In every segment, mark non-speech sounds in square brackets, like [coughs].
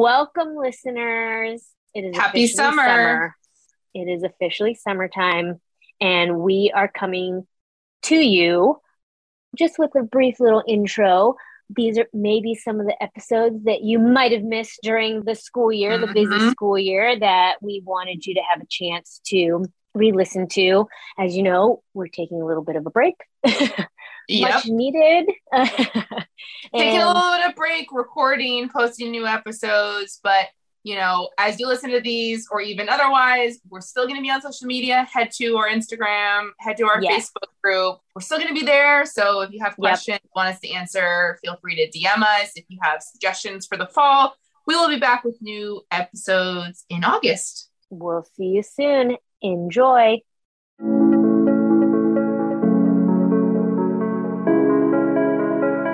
Welcome, listeners. It is Happy officially summer. It is officially summertime, and we are coming to you just with a brief little intro. These are maybe some of the episodes that you might have missed during the school year, the busy Mhm. school year, that we wanted you to have a chance to re listen to. As you know, we're taking a little bit of a break, [laughs] Yep. much needed. [laughs] Taking a little bit of break, recording, posting new episodes. But, you know, as you listen to these or even otherwise, we're still going to be on social media. Head to our Instagram, head to our Yes. Facebook group. We're still going to be there. So if you have Yep. questions, want us to answer, feel free to DM us. If you have suggestions for the fall, we will be back with new episodes in August. We'll see you soon. Enjoy.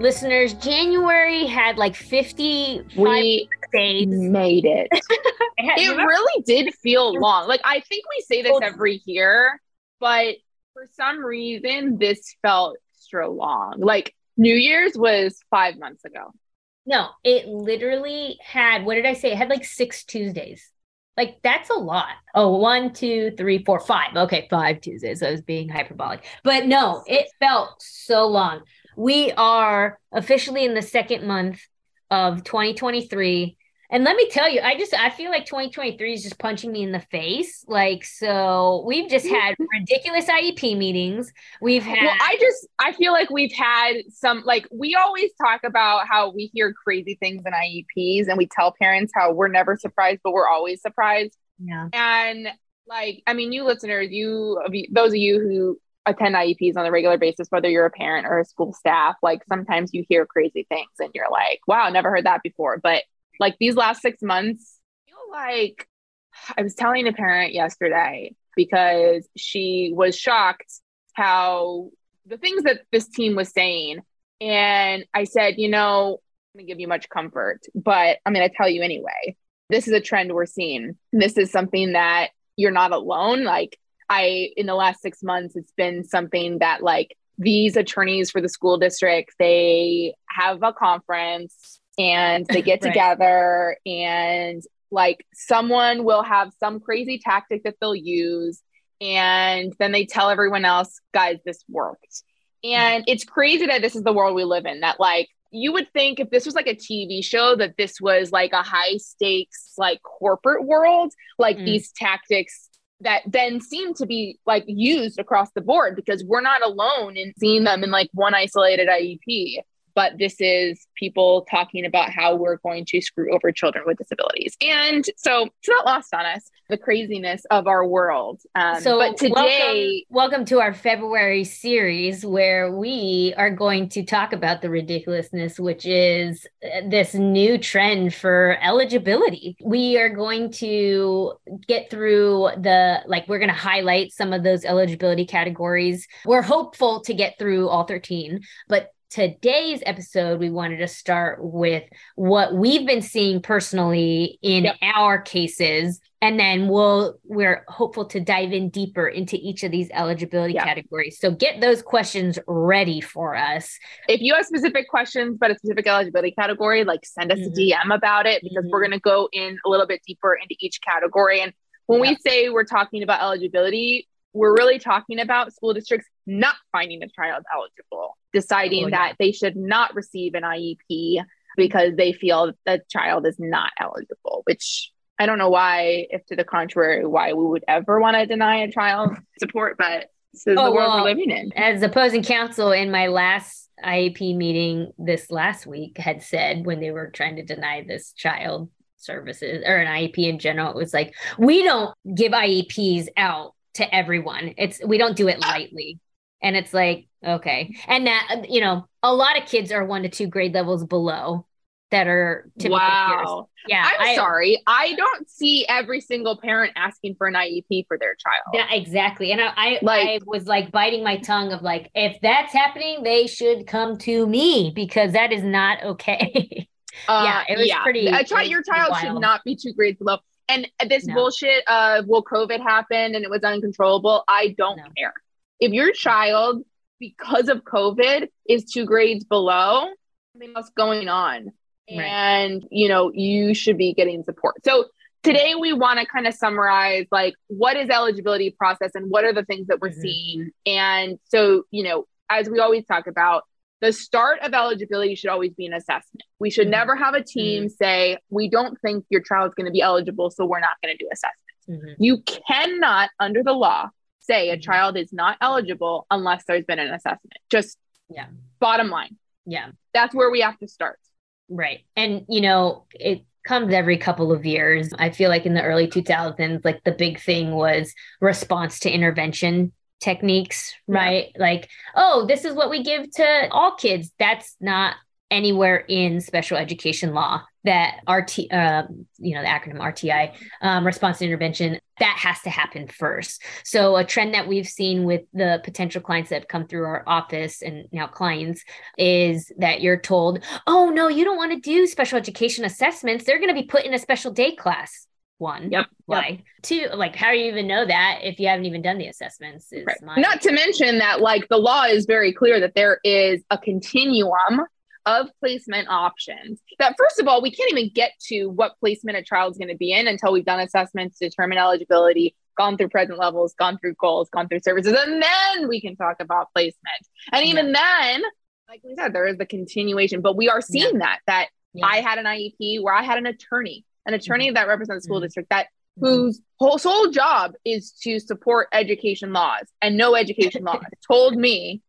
Listeners, January had like 55 We days. made it. [laughs] It it really did feel long. Like I think we say this every year, but for some reason this felt extra long. Like New Year's was five months ago. no, it literally had, what did I say? It had like six Tuesdays. Like that's a lot. Oh, one, two, three, four, five. Okay, five Tuesdays. I was being hyperbolic. But no, it felt so long. We are officially in the second month of 2023. And let me tell you, I just I feel like 2023 is just punching me in the face. Like, so we've just mm-hmm. had ridiculous IEP meetings. We've had Well, I just I feel like we've had some like we always talk about how we hear crazy things in IEPs and we tell parents how we're never surprised, but we're always surprised. yeah. And like, I mean, you listeners, you you- those of you who attend IEPs on a regular basis, whether you're a parent or a school staff, like sometimes you hear crazy things and you're like, wow, never heard that before. But like these last six months, I feel like I was telling a parent yesterday because she was shocked how the things that this team was saying. And I said, you know, I'm going to give you much comfort, but I'm going to tell you anyway. This is a trend we're seeing. This is something that you're not alone. Like, I, in the last six months, it's been something that, like, these attorneys for the school district, they have a conference and they get [laughs] Right. together and like someone will have some crazy tactic that they'll use and then they tell everyone else guys this worked and it's crazy that this is the world we live in that like you would think if this was like a tv show that this was like a high stakes like corporate world like Mm. these tactics that then seem to be like used across the board because we're not alone in seeing them in like one isolated iep but this is people talking about how we're going to screw over children with disabilities. And so it's not lost on us, the craziness of our world. Um, So, but today, welcome, welcome to our February series where we are going to talk about the ridiculousness, which is uh, this new trend for eligibility. We are going to get through the, like, we're going to highlight some of those eligibility categories. We're hopeful to get through all 13, but today's episode, we wanted to start with what we've been seeing personally in Yep. our cases. And then we'll we're hopeful to dive in deeper into each of these eligibility categories. So get those questions ready for us. if you have specific questions about a specific eligibility category, like send us Mhm. a DM about it because Mhm. we're going to go in a little bit deeper into each category. And when we say we're talking about eligibility, we're really talking about school districts not finding a child eligible, deciding Oh, yeah. that they should not receive an IEP because they feel the child is not eligible, which I don't know why, if to the contrary, why we would ever want to deny a child support, but this is Oh, the world well, we're living in. As opposing counsel in my last IEP meeting this last week had said when they were trying to deny this child services or an IEP in general, it was like, we don't give IEPs out to everyone. It's we don't do it lightly. And it's like, okay. And that, you know, a lot of kids are one to two grade levels below that are typical peers. wow. Yeah, I'm I- sorry. I don't see every single parent asking for an IEP for their child. Yeah, exactly. And I, I, Like- I was like biting my tongue of like, if that's happening, they should come to me because that is not okay. [laughs] Uh, Yeah, it was pretty- A child, your child should not be two grades below. And this No. bullshit of well, COVID happened and it was uncontrollable. I don't No. care. If your child, because of COVID, is two grades below, something else going on, Right. and you know you should be getting support. So today we want to kind of summarize like what is eligibility process and what are the things that we're Mhm. seeing. And so you know, as we always talk about, the start of eligibility should always be an assessment. We should Mhm. never have a team say, we don't think your child's going to be eligible, so we're not going to do assessments. Mhm. You cannot, under the law, say a Mhm. child is not eligible unless there's been an assessment. Just Yeah. bottom line. Yeah. That's where we have to start. Right. And, you know, it comes every couple of years. I feel like in the early 2000s, like the big thing was response to intervention techniques, Yeah. right? Like, oh, this is what we give to all kids. That's not anywhere in special education law that RT, uh, you know, the acronym RTI, um, response to intervention, that has to happen first. So a trend that we've seen with the potential clients that have come through our office and now clients is that you're told, oh no, you don't want to do special education assessments. They're going to be put in a special day class. One, Yep. why? Two, like how do you even know that if you haven't even done the assessments? Is Right. Not to mention that, like, the law is very clear that there is a continuum of placement options. That, first of all, we can't even get to what placement a child's going to be in until we've done assessments, determine eligibility, gone through present levels, gone through goals, gone through services, and then we can talk about placement. And even then, like we said, there is the continuation, but we are seeing that, that Yeah. I had an IEP where I had an attorney, an attorney that represents the school Mhm. district that Mhm. whose whole sole job is to support education laws and know education laws [laughs] told me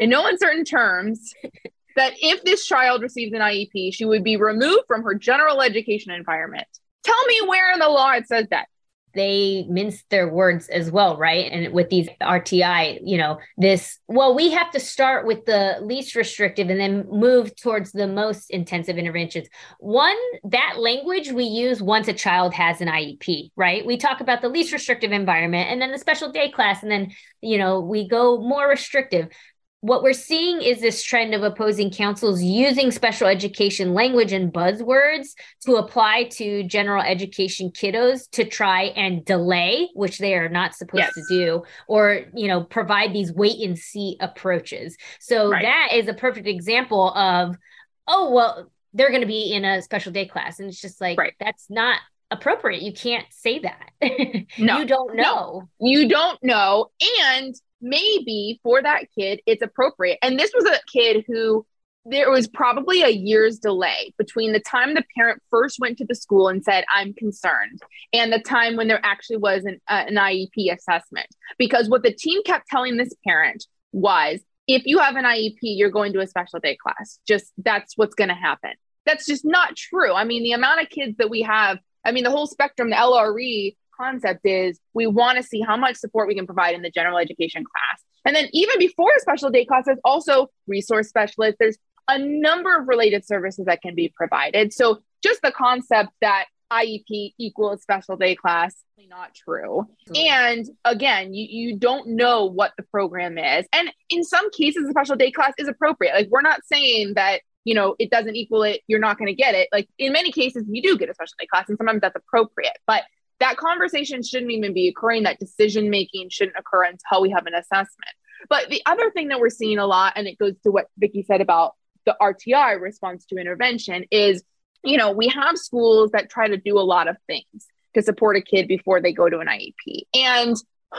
in no uncertain terms [laughs] that if this child receives an IEP, she would be removed from her general education environment. Tell me where in the law it says that. They mince their words as well, right? And with these RTI, you know, this, well, we have to start with the least restrictive and then move towards the most intensive interventions. One, that language we use once a child has an IEP, right? We talk about the least restrictive environment and then the special day class, and then, you know, we go more restrictive what we're seeing is this trend of opposing counsels using special education language and buzzwords to apply to general education kiddos to try and delay which they are not supposed Yes. to do or you know provide these wait and see approaches so Right. that is a perfect example of oh well they're going to be in a special day class and it's just like Right. that's not appropriate you can't say that [laughs] No. you don't No. know You don't know. And maybe for that kid, it's appropriate. And this was a kid who there was probably a year's delay between the time the parent first went to the school and said, I'm concerned, and the time when there actually was an, uh, an IEP assessment. Because what the team kept telling this parent was, if you have an IEP, you're going to a special day class. Just that's what's going to happen. That's just not true. I mean, the amount of kids that we have, I mean, the whole spectrum, the LRE concept is we want to see how much support we can provide in the general education class. And then even before a special day class, there's also resource specialists. There's a number of related services that can be provided. So just the concept that IEP equals special day class, not true. And again, you, you don't know what the program is. And in some cases, a special day class is appropriate. Like we're not saying that, you know, it doesn't equal it, you're not going to get it. Like in many cases, you do get a special day class, and sometimes that's appropriate. But that conversation shouldn't even be occurring. That decision making shouldn't occur until we have an assessment. But the other thing that we're seeing a lot, and it goes to what Vicki said about the RTI response to intervention, is you know, we have schools that try to do a lot of things to support a kid before they go to an IEP. And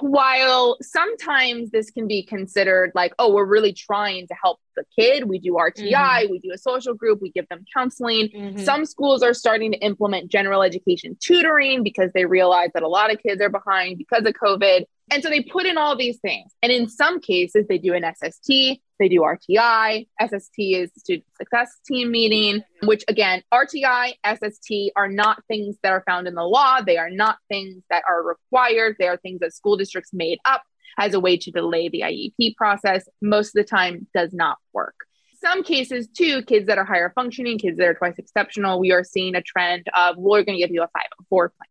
while sometimes this can be considered like, oh, we're really trying to help the kid, we do RTI, we do a social group, we give them counseling. Mhm. Some schools are starting to implement general education tutoring because they realize that a lot of kids are behind because of COVID. And so they put in all these things. And in some cases, they do an SST, they do RTI. SST is student success team meeting, which again, RTI, SST are not things that are found in the law. They are not things that are required. They are things that school districts made up as a way to delay the IEP process. Most of the time does not work. some cases too, kids that are higher functioning, kids that are twice exceptional, we are seeing a trend of we're going to give you a 504 plan.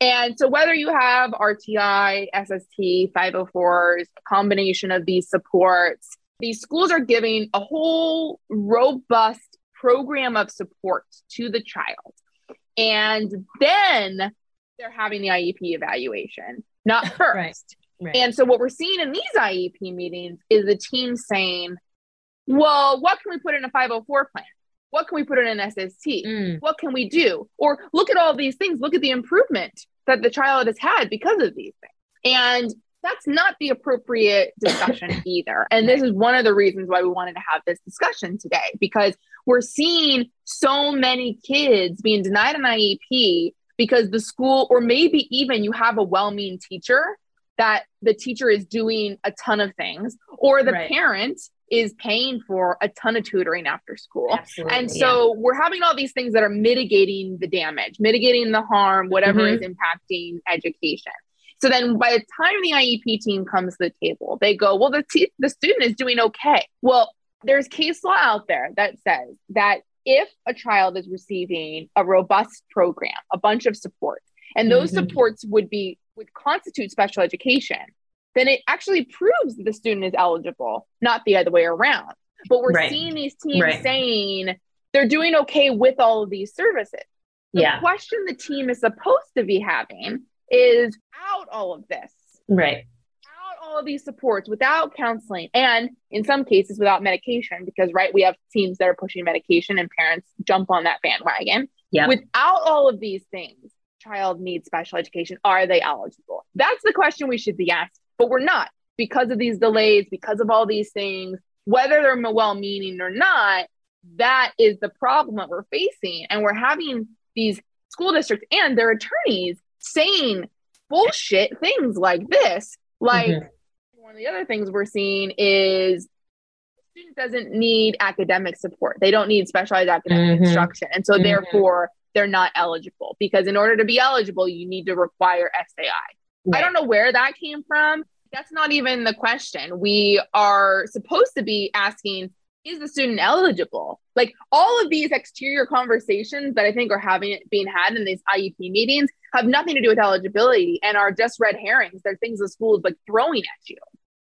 And so whether you have RTI, SST, 504s, a combination of these supports, these schools are giving a whole robust program of support to the child. And then they're having the IEP evaluation, not [laughs] first. Right. Right. And so what we're seeing in these IEP meetings is the team saying, well, what can we put in a 504 plan? What can we put in an SST? Mm. What can we do? Or look at all these things. Look at the improvement that the child has had because of these things. And that's not the appropriate discussion [laughs] either. And this is one of the reasons why we wanted to have this discussion today because we're seeing so many kids being denied an IEP because the school, or maybe even you have a well meaning teacher that the teacher is doing a ton of things, or the Right. parent is paying for a ton of tutoring after school. Absolutely. And so we're having all these things that are mitigating the damage, mitigating the harm, whatever Mhm. is impacting education. So then by the time the IEP team comes to the table, they go, well, the, t- the student is doing okay. Well, there's case law out there that says that if a child is receiving a robust program, a bunch of support, and those Mhm. supports would be would constitute special education, then it actually proves that the student is eligible, not the other way around. But we're Right. seeing these teams Right. saying they're doing okay with all of these services. The yeah. question the team is supposed to be having is out all of this, Right. out all of these supports without counseling, and in some cases without medication, because right, we have teams that are pushing medication and parents jump on that bandwagon. Yeah. Without all of these things, child needs special education. Are they eligible? That's the question we should be asked, but we're not because of these delays, because of all these things, whether they're well meaning or not. That is the problem that we're facing. And we're having these school districts and their attorneys saying bullshit things like this. Like, Mhm. one of the other things we're seeing is student doesn't need academic support. They don't need specialized academic Mhm. instruction. And so Mhm. therefore they're not eligible because in order to be eligible, you need to require SAI. I don't know where that came from. That's not even the question. We are supposed to be asking is the student eligible? Like all of these exterior conversations that I think are having being had in these IEP meetings have nothing to do with eligibility and are just red herrings. They're things the school is like throwing at you.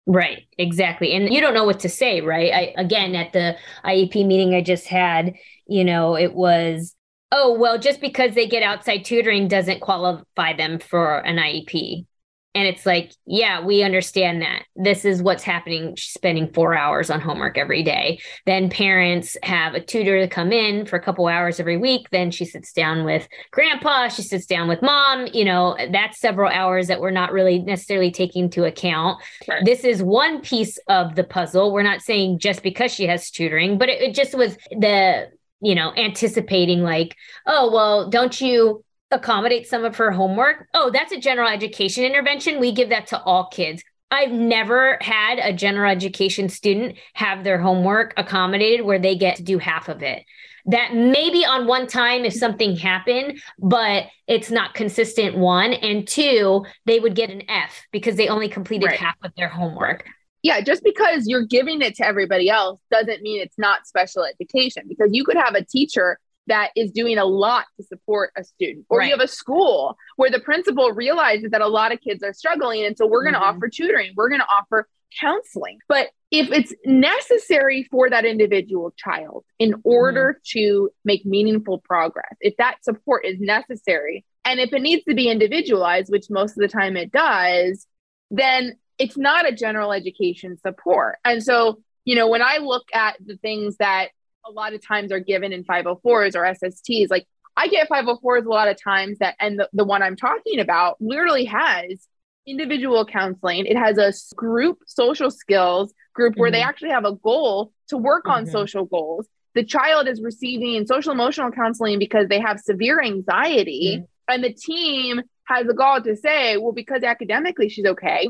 Right, exactly. And you don't know what to say, right? I again at the IEP meeting I just had, you know, it was, oh, well, just because they get outside tutoring doesn't qualify them for an IEP. And it's like, yeah, we understand that. This is what's happening, She's spending four hours on homework every day. Then parents have a tutor to come in for a couple hours every week. Then she sits down with grandpa, she sits down with mom. You know, that's several hours that we're not really necessarily taking into account. Right. This is one piece of the puzzle. We're not saying just because she has tutoring, but it, it just was the, you know, anticipating like, oh, well, don't you accommodate some of her homework? Oh, that's a general education intervention. We give that to all kids. I've never had a general education student have their homework accommodated where they get to do half of it. That maybe on one time if something happened, but it's not consistent. One and two, they would get an F because they only completed Right. half of their homework. Yeah, just because you're giving it to everybody else doesn't mean it's not special education because you could have a teacher that is doing a lot to support a student, or Right. you have a school where the principal realizes that a lot of kids are struggling. And so we're going to Mhm. offer tutoring, we're going to offer counseling. But if it's necessary for that individual child in order to make meaningful progress, if that support is necessary, and if it needs to be individualized, which most of the time it does, then it's not a general education support. And so, you know, when I look at the things that a lot of times are given in 504s or SSTs, like I get 504s a lot of times that, and the, the one I'm talking about literally has individual counseling. It has a group social skills group where they Mhm. actually have a goal to work on Mhm. social goals. The child is receiving social emotional counseling because they have severe anxiety, Mhm. and the team has a goal to say, well, because academically she's okay,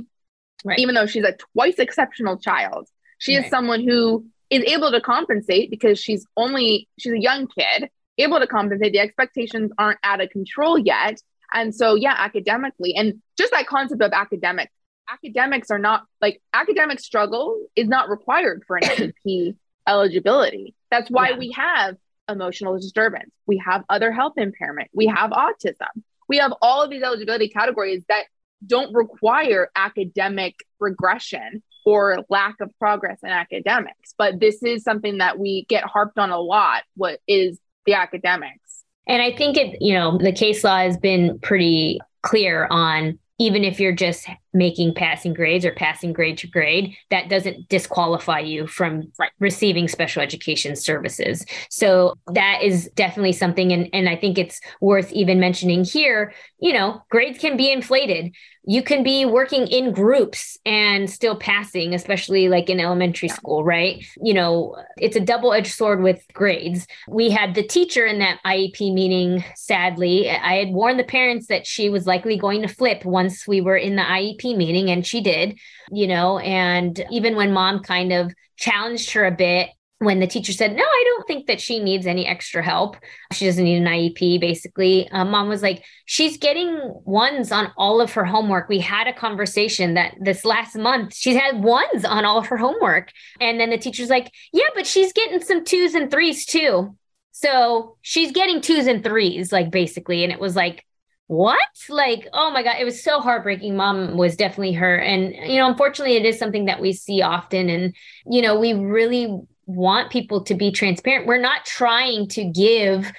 Right. even though she's a twice exceptional child, she is someone who is able to compensate because she's only she's a young kid, able to compensate. The expectations aren't out of control yet. And so, yeah, academically, and just that concept of academic, academics are not like academic struggle is not required for an [coughs] IEP eligibility. That's why Yeah. we have emotional disturbance. We have other health impairment. We have autism. We have all of these eligibility categories that don't require academic regression or lack of progress in academics. But this is something that we get harped on a lot. What is the academics? And I think it, you know, the case law has been pretty clear on even if you're just making passing grades or passing grade to grade, that doesn't disqualify you from Right. receiving special education services. So that is definitely something. And, and I think it's worth even mentioning here, you know, grades can be inflated. You can be working in groups and still passing, especially like in elementary Yeah. school, right? You know, it's a double edged sword with grades. We had the teacher in that IEP meeting, sadly. I had warned the parents that she was likely going to flip once we were in the IEP meeting, and she did, you know. And even when mom kind of challenged her a bit, when the teacher said, No, I don't think that she needs any extra help, she doesn't need an IEP, basically, um, mom was like, She's getting ones on all of her homework. We had a conversation that this last month she's had ones on all of her homework. And then the teacher's like, Yeah, but she's getting some twos and threes too. So she's getting twos and threes, like basically. And it was like, what? Like, oh my God, it was so heartbreaking. Mom was definitely her. And, you know, unfortunately, it is something that we see often. And, you know, we really want people to be transparent. We're not trying to give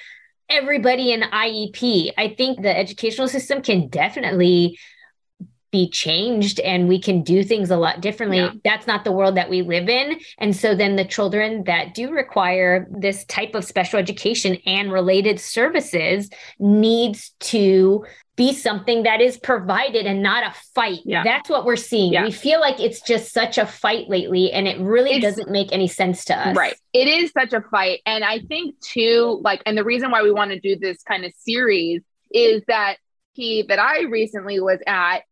everybody an IEP. I think the educational system can definitely be changed and we can do things a lot differently. Yeah. That's not the world that we live in. And so then the children that do require this type of special education and related services needs to be something that is provided and not a fight. Yeah. That's what we're seeing. Yeah. We feel like it's just such a fight lately and it really It's- doesn't make any sense to us. Right. It is such a fight. And I think, too, like, and the reason why we want to do this kind of series is that he that I recently was at,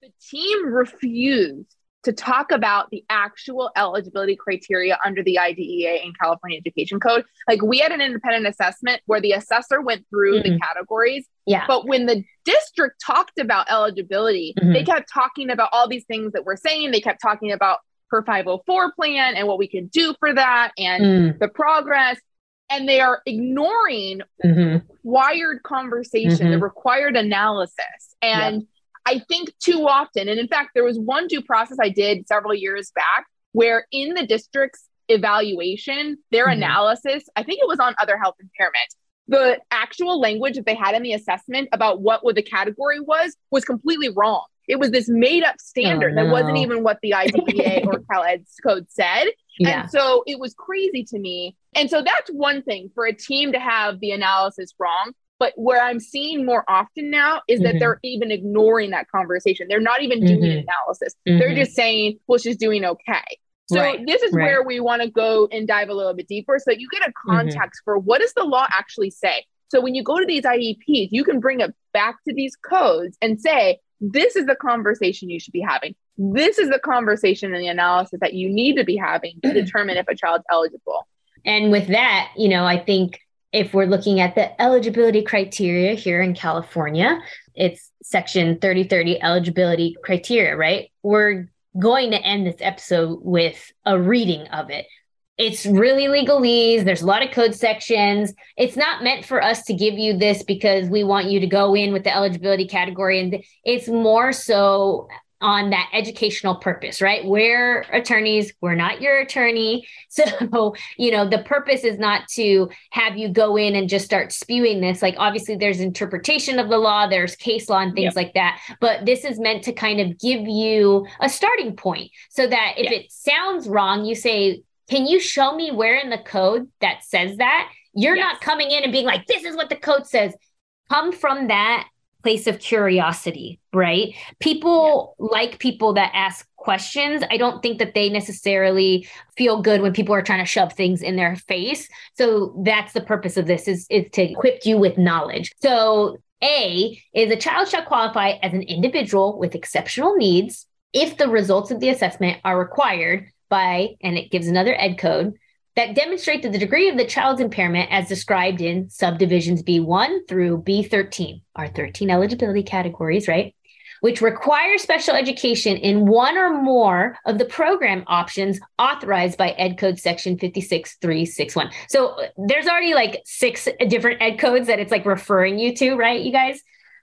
the team refused to talk about the actual eligibility criteria under the IDEA and California Education Code. Like, we had an independent assessment where the assessor went through the categories Yeah. but when the district talked about eligibility, Mhm. they kept talking about all these things that we're saying. They kept talking about her 504 plan and what we can do for that and Mm, the progress. And they are ignoring mhm. required conversation, the Mhm. required analysis. And I think too often, and in fact, there was one due process I did several years back where in the district's evaluation, their Mhm. analysis, I think it was on other health impairment. The actual language that they had in the assessment about what the category was was completely wrong. It was this made up standard that wasn't even what the IDEA [laughs] or CalEd's code said. Yeah. And so it was crazy to me. And so that's one thing for a team to have the analysis wrong. But where I'm seeing more often now is that Mhm. they're even ignoring that conversation. They're not even doing Mhm. analysis. They're Mhm. just saying, well, she's doing okay. So Right, this is right. where we want to go and dive a little bit deeper so that you get a Mm-hmm. context for what does the law actually say. So when you go to these IEPs, you can bring it back to these codes and say, this is the conversation you should be having. This is the conversation and the analysis that you need to be having to [clears throat] determine if a child's eligible. And with that, you know, I think if we're looking at the eligibility criteria here in California, it's section 3030 eligibility criteria, right? We're going to end this episode with a reading of it. It's really legalese. There's a lot of code sections. It's not meant for us to give you this because we want you to go in with the eligibility category. And it's more so on that educational purpose, right? We're attorneys, we're not your attorney. [laughs] So, you know, the purpose is not to have you go in and just start spewing this. Like, obviously, there's interpretation of the law, there's case law and things Yep. like that. But this is meant to kind of give you a starting point so that if Yeah. it sounds wrong, you say, Can you show me where in the code that says that? You're Yes. not coming in and being like, This is what the code says. Come from that place of curiosity, right? People like people that ask questions. I don't think that they necessarily feel good when people are trying to shove things in their face. So that's the purpose of this is, is to equip you with knowledge. So A is a child shall qualify as an individual with exceptional needs if the results of the assessment are required by, and it gives another ed code, that demonstrate the degree of the child's impairment as described in subdivisions B1 through B13 our 13 eligibility categories, right? which require special education in one or more of the program options authorized by Ed Code Section 56361. So uh, there's already like six different Ed codes that it's like referring you to, right, you guys?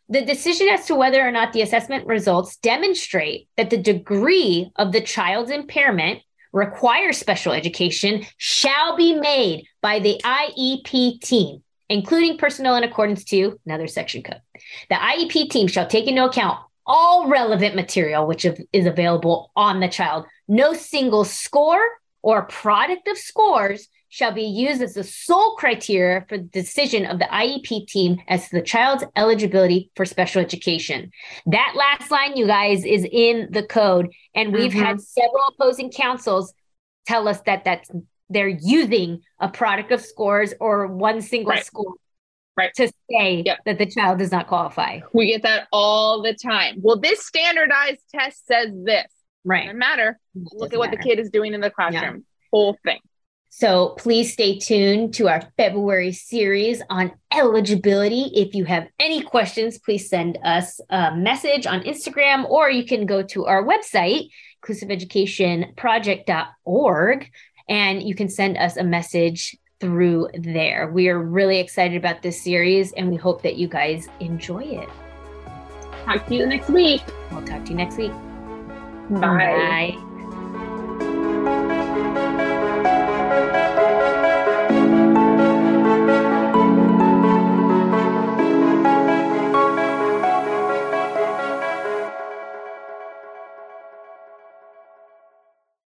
The decision as to whether or not the assessment results demonstrate that the degree of the child's impairment requires special education shall be made by the IEP team, including personnel in accordance to another section code. The IEP team shall take into account all relevant material which is available on the child. No single score or product of scores shall be used as the sole criteria for the decision of the IEP team as to the child's eligibility for special education. That last line, you guys, is in the code. And we've mm-hmm. had several opposing counsels tell us that that's they're using a product of scores or one single right. score right to say yep. that the child does not qualify we get that all the time well this standardized test says this right doesn't matter look at what the kid is doing in the classroom yeah. whole thing so please stay tuned to our February series on eligibility. If you have any questions, please send us a message on Instagram or you can go to our website, inclusiveeducationproject.org, and you can send us a message through there. We are really excited about this series and we hope that you guys enjoy it. Talk to you next week. We'll talk to you next week. Bye. Bye.